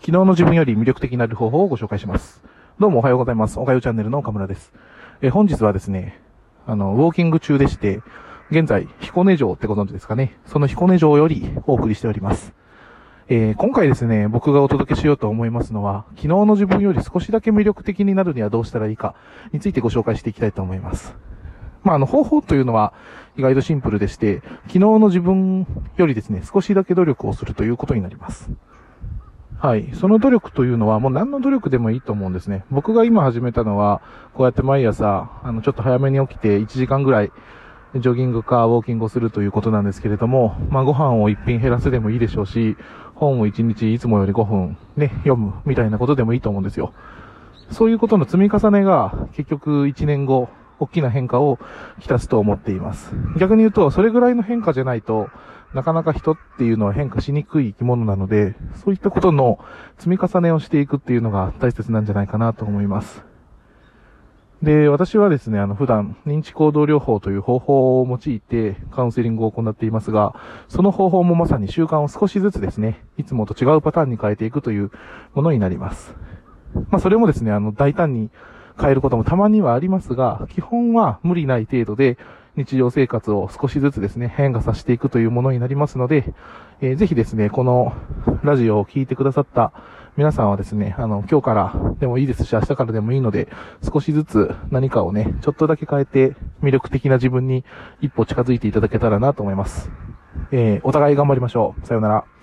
昨日の自分より魅力的になる方法をご紹介します。どうもおはようございます。おはようチャンネルの岡村です。え本日はですね、あの、ウォーキング中でして、現在、彦根城ってご存知ですかね。その彦根城よりお送りしております。えー今回ですね、僕がお届けしようと思いますのは、昨日の自分より少しだけ魅力的になるにはどうしたらいいかについてご紹介していきたいと思います。まあ、あの、方法というのは意外とシンプルでして、昨日の自分よりですね、少しだけ努力をするということになります。はい。その努力というのはもう何の努力でもいいと思うんですね。僕が今始めたのは、こうやって毎朝、あの、ちょっと早めに起きて1時間ぐらい、ジョギングかウォーキングをするということなんですけれども、まあ、ご飯を一品減らせでもいいでしょうし、本を1日いつもより5分ね、読むみたいなことでもいいと思うんですよ。そういうことの積み重ねが結局1年後、大きな変化をきたすと思っています。逆に言うと、それぐらいの変化じゃないと、なかなか人っていうのは変化しにくい生き物なので、そういったことの積み重ねをしていくっていうのが大切なんじゃないかなと思います。で、私はですね、あの、普段、認知行動療法という方法を用いてカウンセリングを行っていますが、その方法もまさに習慣を少しずつですね、いつもと違うパターンに変えていくというものになります。まあ、それもですね、あの、大胆に変えることもたまにはありますが、基本は無理ない程度で日常生活を少しずつですね、変化させていくというものになりますので、えーぜひですね、このラジオを聞いてくださった皆さんはですね、あの、今日からでもいいですし、明日からでもいいので、少しずつ何かをね、ちょっとだけ変えて魅力的な自分に一歩近づいていただけたらなと思います。えーお互い頑張りましょう。さようなら。